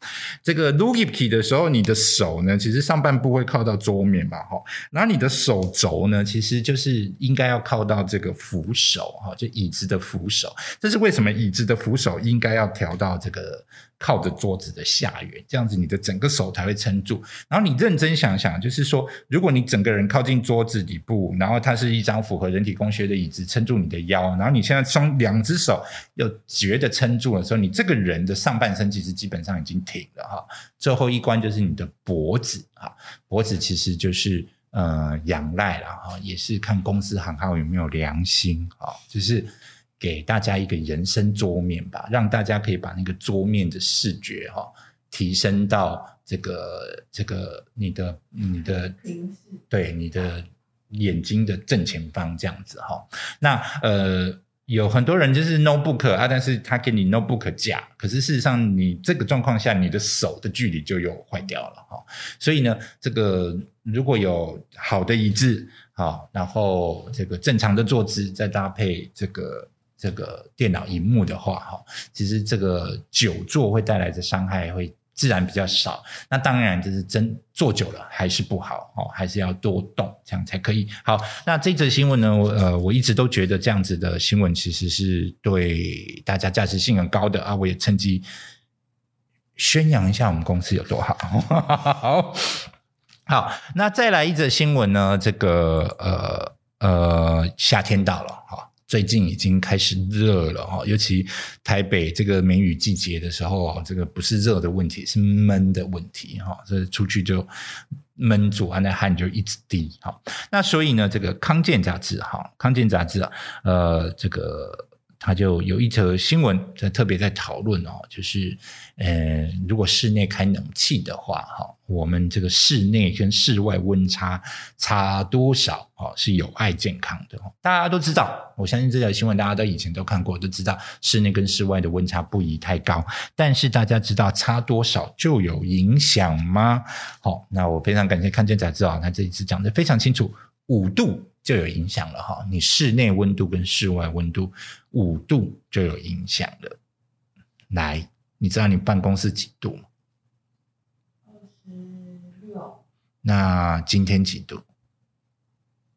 这个 l o o k i 的时候，你的手呢，其实上半部会靠到桌面嘛哈，然后你的手肘呢，其实就是应该要靠到这个扶手哈，就椅子的扶手。这是为什么椅子的扶手应该要调到这个。靠着桌子的下缘，这样子你的整个手才会撑住。然后你认真想想，就是说，如果你整个人靠近桌子底部，然后它是一张符合人体工学的椅子，撑住你的腰，然后你现在双两只手又觉得撑住的时候，你这个人的上半身其实基本上已经挺了哈。最后一关就是你的脖子哈，脖子其实就是呃仰赖了哈，也是看公司行号有没有良心啊，就是。给大家一个人生桌面吧，让大家可以把那个桌面的视觉哈提升到这个这个你的你的对你的眼睛的正前方这样子哈。那呃有很多人就是 notebook 啊，但是他给你 notebook 架，可是事实上你这个状况下你的手的距离就又坏掉了哈。所以呢，这个如果有好的椅子好，然后这个正常的坐姿，再搭配这个。这个电脑荧幕的话，哈，其实这个久坐会带来的伤害会自然比较少。那当然就是真坐久了还是不好哦，还是要多动，这样才可以。好，那这则新闻呢，我呃我一直都觉得这样子的新闻其实是对大家价值性很高的啊，我也趁机宣扬一下我们公司有多好。好，好，那再来一则新闻呢，这个呃呃夏天到了哈。最近已经开始热了哈，尤其台北这个梅雨季节的时候，这个不是热的问题，是闷的问题哈。这出去就闷住，啊，那汗就一直滴哈。那所以呢，这个康健杂志哈，康健杂志啊，呃，这个。他就有一则新闻在特别在讨论哦，就是呃，如果室内开冷气的话，哈，我们这个室内跟室外温差差多少哦，是有害健康的。大家都知道，我相信这条新闻大家都以前都看过，都知道室内跟室外的温差不宜太高。但是大家知道差多少就有影响吗？好，那我非常感谢看见杂志啊，他这一次讲的非常清楚，五度。就有影响了哈，你室内温度跟室外温度五度就有影响了。来，你知道你办公室几度吗？二十六。那今天几度？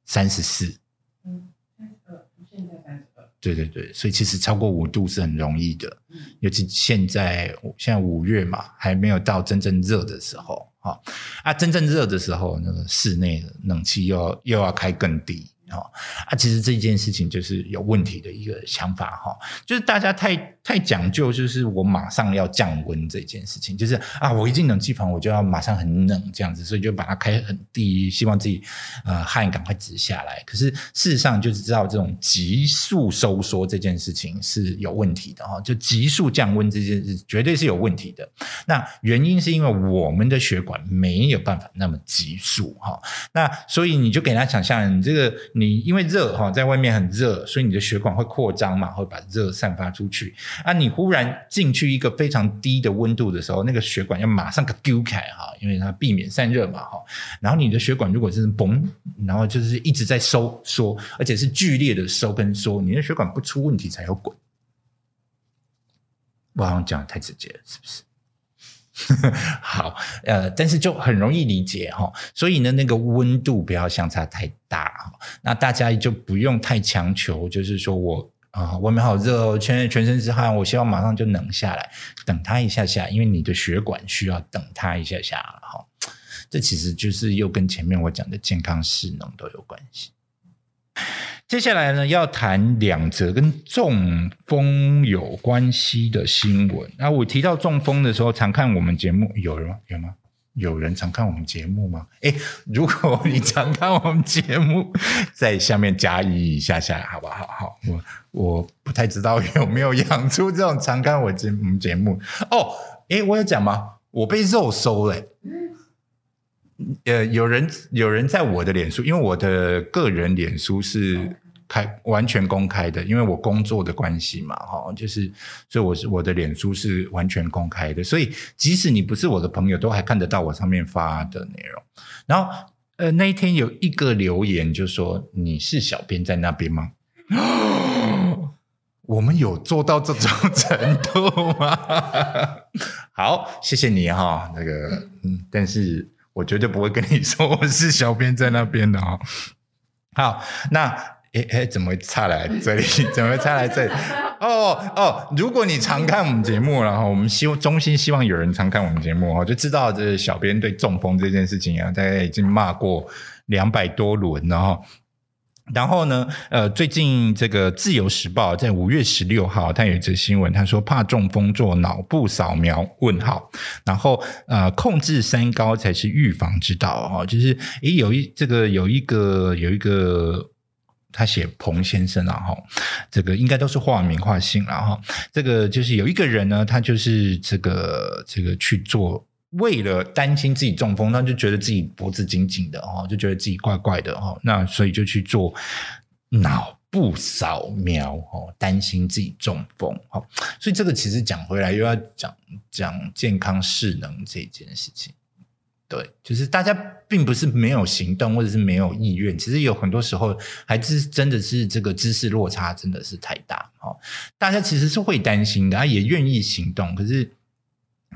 三十四。嗯，三十二，现在三十二。对对对，所以其实超过五度是很容易的，尤其现在现在五月嘛，还没有到真正热的时候。好啊，真正热的时候，那个室内的冷气又要又要开更低。哦，啊，其实这件事情就是有问题的一个想法哈，就是大家太太讲究，就是我马上要降温这件事情，就是啊，我一进冷气房我就要马上很冷这样子，所以就把它开很低，希望自己呃汗赶快止下来。可是事实上就是知道这种急速收缩这件事情是有问题的哈，就急速降温这件事绝对是有问题的。那原因是因为我们的血管没有办法那么急速哈，那所以你就给他想象你这个。你因为热哈，在外面很热，所以你的血管会扩张嘛，会把热散发出去。啊，你忽然进去一个非常低的温度的时候，那个血管要马上给丢开哈，因为它避免散热嘛哈。然后你的血管如果是嘣，然后就是一直在收缩，而且是剧烈的收跟缩，你的血管不出问题才有滚。我好像讲太直接了，是不是？好，呃，但是就很容易理解哈，所以呢，那个温度不要相差太大哈，那大家就不用太强求，就是说我啊，外面好热哦，全全身是汗，我希望马上就冷下来，等它一下下，因为你的血管需要等它一下下了哈，这其实就是又跟前面我讲的健康势能都有关系。接下来呢，要谈两则跟中风有关系的新闻。那我提到中风的时候，常看我们节目，有人吗？有吗？有人常看我们节目吗？哎，如果你常看我们节目，在下面加一一下下，好不好？好，我我不太知道有没有养出这种常看我节我们节目哦。哎，我有讲吗？我被肉收了。呃，有人有人在我的脸书，因为我的个人脸书是开完全公开的，因为我工作的关系嘛，哈，就是所以我是我的脸书是完全公开的，所以即使你不是我的朋友，都还看得到我上面发的内容。然后，呃，那一天有一个留言就说：“你是小编在那边吗？” 我们有做到这种程度吗？好，谢谢你哈，那个，嗯，但是。我绝对不会跟你说我是小编在那边的哈。好，那诶诶，怎么会插来这里？怎么会插来这里？哦哦，如果你常看我们节目，然后我们希望衷心希望有人常看我们节目哦，就知道这小编对中风这件事情啊，大家已经骂过两百多轮了哈。然后呢，呃，最近这个《自由时报》在五月十六号，它有一则新闻，他说怕中风做脑部扫描？问号。然后呃，控制三高才是预防之道哈，就是诶，有一这个有一个有一个他写彭先生啊哈，这个应该都是化名化姓了哈。这个就是有一个人呢，他就是这个这个去做。为了担心自己中风，他就觉得自己脖子紧紧的哦，就觉得自己怪怪的哦，那所以就去做脑部扫描哦，担心自己中风哦，所以这个其实讲回来又要讲讲健康势能这件事情，对，就是大家并不是没有行动或者是没有意愿，其实有很多时候还是真的是这个知识落差真的是太大哦，大家其实是会担心的，也愿意行动，可是。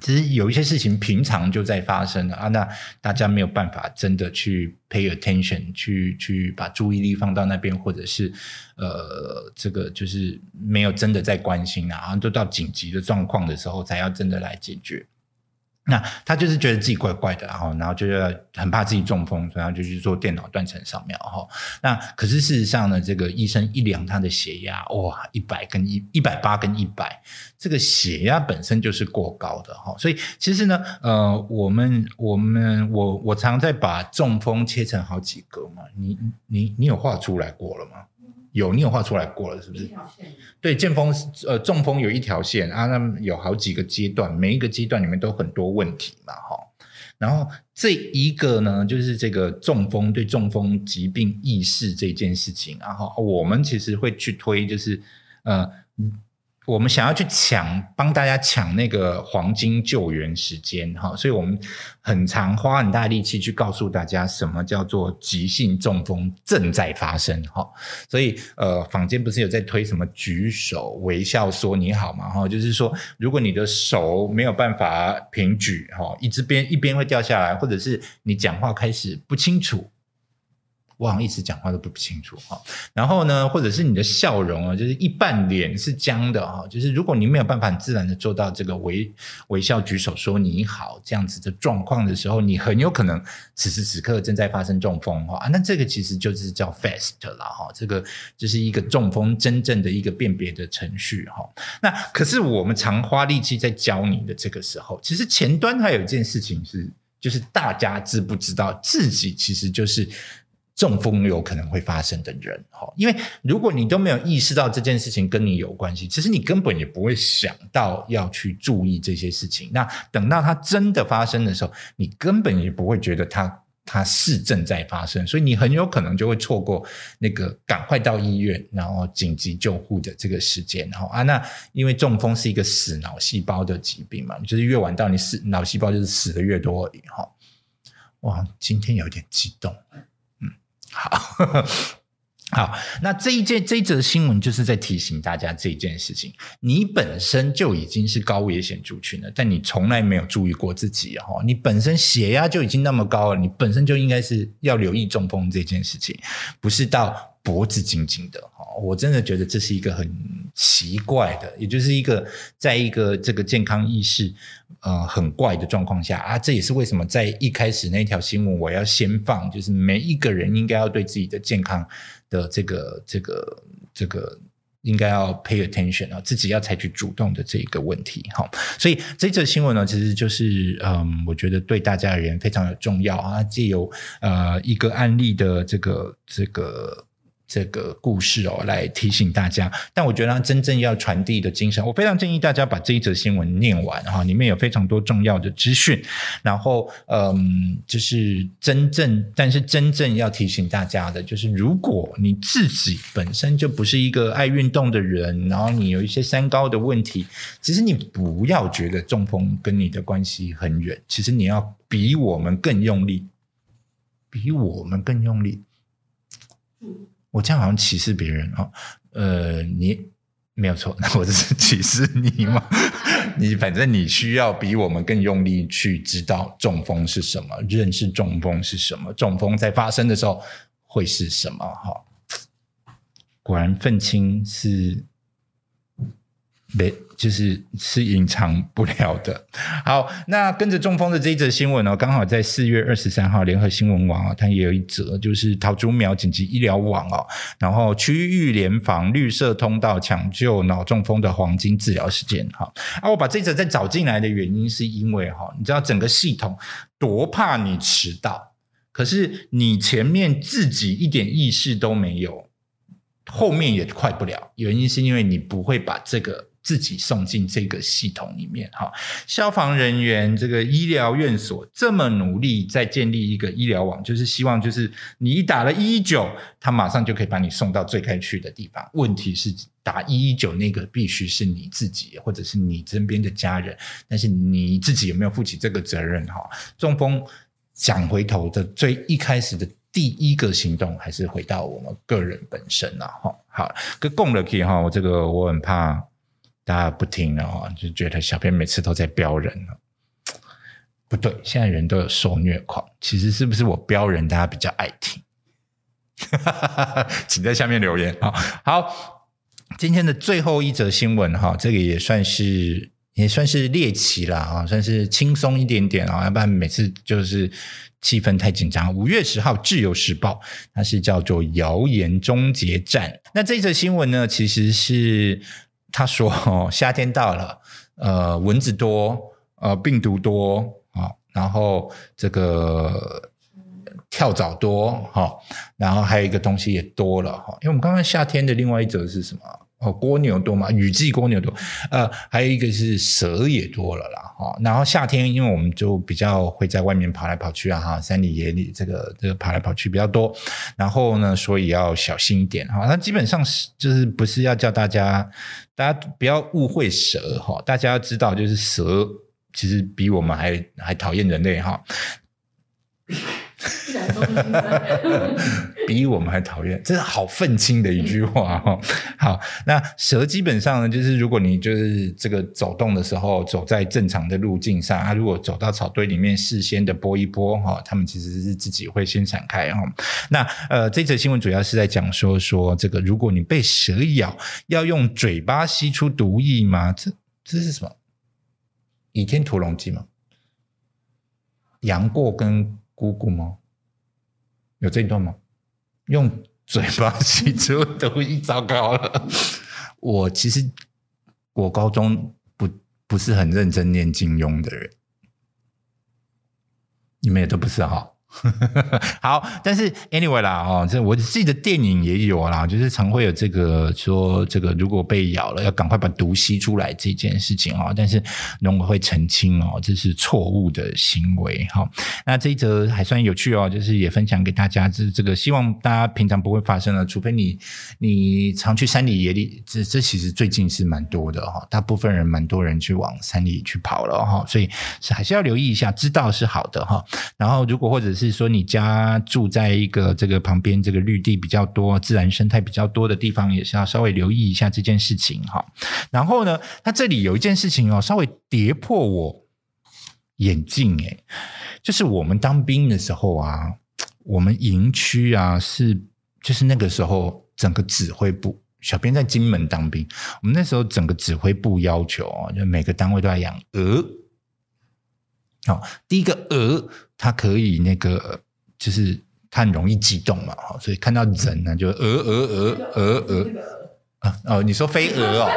其实有一些事情平常就在发生了啊，那大家没有办法真的去 pay attention，去去把注意力放到那边，或者是呃，这个就是没有真的在关心啊，然后都到紧急的状况的时候才要真的来解决。那他就是觉得自己怪怪的，然后，然后就是很怕自己中风，然后就去做电脑断层扫描，哈。那可是事实上呢，这个医生一量他的血压，哇，一百跟一一百八跟一百，这个血压本身就是过高的，哈。所以其实呢，呃，我们我们我我常在把中风切成好几个嘛，你你你有画出来过了吗？有，你有画出来过了，是不是对，剑锋呃中风有一条线啊，那么有好几个阶段，每一个阶段里面都很多问题嘛，哈。然后这一个呢，就是这个中风对中风疾病意识这件事情，然后我们其实会去推，就是呃。我们想要去抢，帮大家抢那个黄金救援时间哈，所以我们很常花很大力气去告诉大家什么叫做急性中风正在发生哈。所以呃，坊间不是有在推什么举手微笑说你好嘛哈，就是说如果你的手没有办法平举哈，一只边一边会掉下来，或者是你讲话开始不清楚。我好像一直讲话都不清楚哈，然后呢，或者是你的笑容啊，就是一半脸是僵的哈，就是如果你没有办法自然的做到这个微微笑举手说你好这样子的状况的时候，你很有可能此时此刻正在发生中风哈，那这个其实就是叫 fast 了哈，这个就是一个中风真正的一个辨别的程序哈。那可是我们常花力气在教你的这个时候，其实前端还有一件事情是，就是大家知不知道自己其实就是。中风有可能会发生的人，哈，因为如果你都没有意识到这件事情跟你有关系，其实你根本也不会想到要去注意这些事情。那等到它真的发生的时候，你根本也不会觉得它它是正在发生，所以你很有可能就会错过那个赶快到医院然后紧急救护的这个时间，哈啊，那因为中风是一个死脑细胞的疾病嘛，就是越晚到你死脑细胞就是死的越多而已，哈。哇，今天有点激动。好 好，那这一件这一则新闻就是在提醒大家这一件事情：你本身就已经是高危险族群了，但你从来没有注意过自己哈。你本身血压就已经那么高了，你本身就应该是要留意中风这件事情，不是到脖子紧紧的。我真的觉得这是一个很奇怪的，也就是一个在一个这个健康意识。呃，很怪的状况下啊，这也是为什么在一开始那条新闻我要先放，就是每一个人应该要对自己的健康的这个、这个、这个应该要 pay attention 啊，自己要采取主动的这一个问题。哈，所以这则新闻呢，其实就是嗯，我觉得对大家而言非常的重要啊，借由呃一个案例的这个这个。这个故事哦，来提醒大家。但我觉得，真正要传递的精神，我非常建议大家把这一则新闻念完哈，里面有非常多重要的资讯。然后，嗯，就是真正，但是真正要提醒大家的，就是如果你自己本身就不是一个爱运动的人，然后你有一些三高的问题，其实你不要觉得中风跟你的关系很远，其实你要比我们更用力，比我们更用力。我这样好像歧视别人哦，呃，你没有错，那我只是歧视你嘛？你反正你需要比我们更用力去知道中风是什么，认识中风是什么，中风在发生的时候会是什么？哈，果然愤青是。没，就是是隐藏不了的。好，那跟着中风的这一则新闻呢，刚好在四月二十三号，联合新闻网啊，它也有一则，就是桃竹苗紧急医疗网哦，然后区域联防绿色通道抢救脑中风的黄金治疗时间。哈，啊，我把这则再找进来的原因，是因为哈，你知道整个系统多怕你迟到，可是你前面自己一点意识都没有，后面也快不了。原因是因为你不会把这个。自己送进这个系统里面，哈，消防人员这个医疗院所这么努力在建立一个医疗网，就是希望就是你一打了一一九，他马上就可以把你送到最该去的地方。问题是打一一九那个必须是你自己或者是你身边的家人，但是你自己有没有负起这个责任？哈，中风想回头的最一开始的第一个行动，还是回到我们个人本身了，哈。好，跟共了可以哈，我这个我很怕。大家不听了啊，就觉得小编每次都在标人。不对，现在人都有受虐狂，其实是不是我标人，大家比较爱听？请在下面留言啊！好，今天的最后一则新闻哈，这个也算是也算是猎奇了啊，算是轻松一点点啊，要不然每次就是气氛太紧张。五月十号，《自由时报》它是叫做“谣言终结战”。那这则新闻呢，其实是。他说：“哦，夏天到了，呃，蚊子多，呃，病毒多啊，然后这个跳蚤多哈，然后还有一个东西也多了哈，因为我们刚刚夏天的另外一则是什么？哦，蜗牛多嘛，雨季蜗牛多，呃，还有一个是蛇也多了啦，哈。然后夏天，因为我们就比较会在外面跑来跑去啊，哈，山里野里这个这个跑来跑去比较多，然后呢，所以要小心一点哈。那基本上是就是不是要叫大家大家不要误会蛇哈，大家要知道就是蛇其实比我们还还讨厌人类哈。比我们还讨厌，真的好愤青的一句话哈。好，那蛇基本上呢，就是如果你就是这个走动的时候，走在正常的路径上，它如果走到草堆里面，事先的拨一拨哈，它们其实是自己会先闪开哈。那呃，这则新闻主要是在讲说说这个，如果你被蛇咬，要用嘴巴吸出毒液吗？这这是什么？倚天屠龙记吗？杨过跟姑姑吗？有这一段吗？用嘴巴吸出毒液，糟糕了！我其实我高中不不是很认真念金庸的人，你们也都不是哈。好，但是 anyway 啦，哦，这我自己的电影也有啦，就是常会有这个说，这个如果被咬了，要赶快把毒吸出来这件事情哦。但是农委会澄清哦，这是错误的行为哈。那这一则还算有趣哦，就是也分享给大家，这这个希望大家平常不会发生了，除非你你常去山里野里，这这其实最近是蛮多的哈，大部分人蛮多人去往山里去跑了哈，所以是还是要留意一下，知道是好的哈。然后如果或者是是说你家住在一个这个旁边这个绿地比较多、自然生态比较多的地方，也是要稍微留意一下这件事情哈。然后呢，它这里有一件事情哦，稍微跌破我眼镜诶，就是我们当兵的时候啊，我们营区啊是就是那个时候整个指挥部，小编在金门当兵，我们那时候整个指挥部要求哦，就每个单位都要养鹅。好，第一个鹅，它可以那个，就是它很容易激动嘛，哈，所以看到人呢，就鹅鹅鹅鹅鹅啊哦，你说飞蛾哦，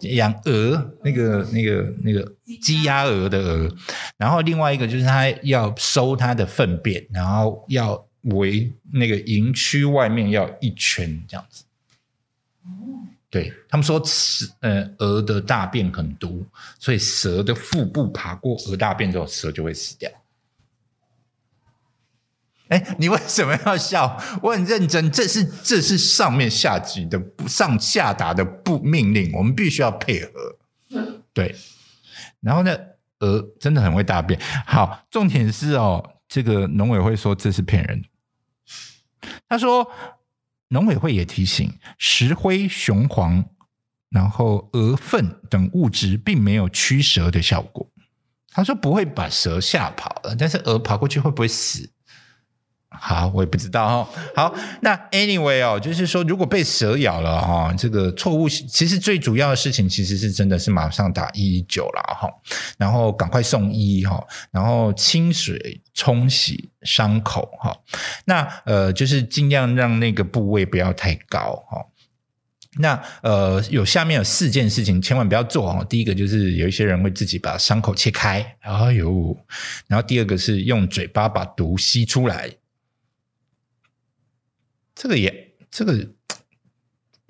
养鹅那个那个那个鸡鸭鹅的鹅，然后另外一个就是它要收它的粪便，然后要围那个营区外面要一圈这样子。对他们说，蛇呃鹅的大便很毒，所以蛇的腹部爬过鹅大便之后，蛇就会死掉。哎，你为什么要笑？我很认真，这是这是上面下级的上下达的不命令，我们必须要配合。对，然后呢，鹅真的很会大便。好，重点是哦，这个农委会说这是骗人的。他说。农委会也提醒，石灰、雄黄、然后鹅粪等物质并没有驱蛇的效果。他说不会把蛇吓跑了，但是鹅跑过去会不会死？好，我也不知道哈。好，那 anyway 哦，就是说，如果被蛇咬了哈，这个错误其实最主要的事情，其实是真的是马上打一一九了哈，然后赶快送医哈，然后清水冲洗伤口哈。那呃，就是尽量让那个部位不要太高哈。那呃，有下面有四件事情千万不要做哦。第一个就是有一些人会自己把伤口切开，哎呦，然后第二个是用嘴巴把毒吸出来。这个也，这个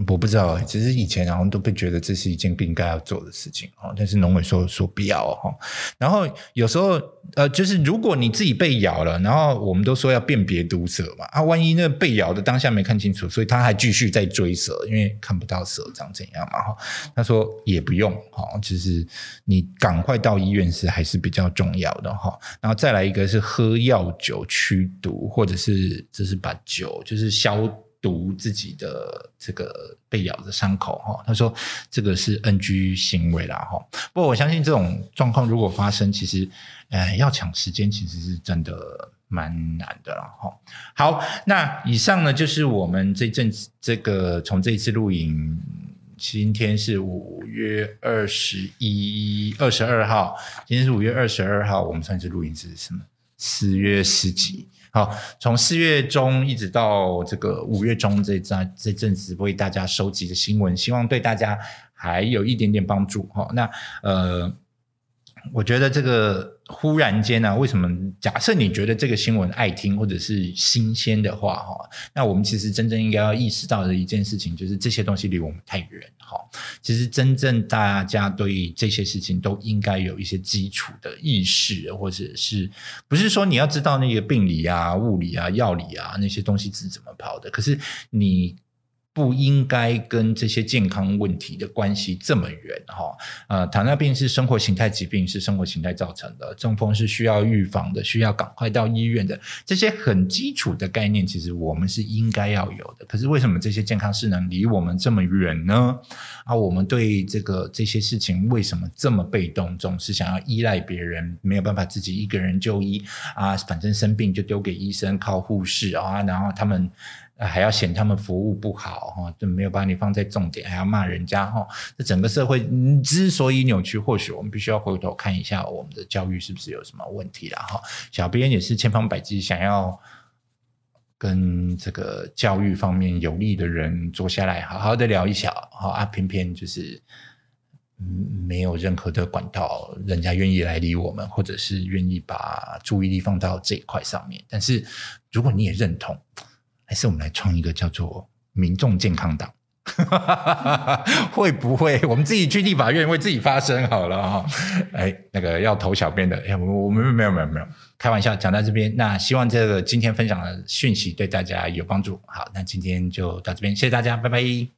我不知道，只是以前好像都被觉得这是一件不应该要做的事情哦。但是农委说说必要哈。然后有时候呃，就是如果你自己被咬了，然后我们都说要辨别毒蛇嘛啊，万一那被咬的当下没看清楚，所以他还继续在追蛇，因为看不到蛇长怎样嘛哈。他说也不用哈，就是你赶快到医院是还是比较重要的哈。然后再来一个是喝药酒驱毒，或者是就是把酒就是消。毒自己的这个被咬的伤口哈，他说这个是 NG 行为啦哈。不过我相信这种状况如果发生，其实呃要抢时间其实是真的蛮难的了哈。好，那以上呢就是我们这阵子这个从这一次录影，今天是五月二十一二十二号，今天是五月二十二号，我们上次录影是什么？四月十几。好，从四月中一直到这个五月中这阵这阵子为大家收集的新闻，希望对大家还有一点点帮助。好，那呃，我觉得这个忽然间呢、啊，为什么？假设你觉得这个新闻爱听或者是新鲜的话，哈，那我们其实真正应该要意识到的一件事情，就是这些东西离我们太远，哈。其实真正大家对这些事情都应该有一些基础的意识，或者是不是说你要知道那个病理啊、物理啊、药理啊那些东西是怎么跑的？可是你。不应该跟这些健康问题的关系这么远哈，呃，糖尿病是生活形态疾病，是生活形态造成的，中风是需要预防的，需要赶快到医院的，这些很基础的概念，其实我们是应该要有的。可是为什么这些健康势能离我们这么远呢？啊，我们对这个这些事情为什么这么被动，总是想要依赖别人，没有办法自己一个人就医啊？反正生病就丢给医生，靠护士啊，然后他们。还要嫌他们服务不好哈，就没有把你放在重点，还要骂人家哈。这整个社会之所以扭曲，或许我们必须要回头看一下我们的教育是不是有什么问题了哈。小编也是千方百计想要跟这个教育方面有利的人坐下来，好好的聊一下好啊，偏偏就是嗯没有任何的管道，人家愿意来理我们，或者是愿意把注意力放到这一块上面。但是如果你也认同。还是我们来创一个叫做“民众健康党”，会不会我们自己去立法院为自己发声好了哈？哎，那个要投小编的，哎，我我们没有没有没有开玩笑，讲到这边，那希望这个今天分享的讯息对大家有帮助。好，那今天就到这边，谢谢大家，拜拜。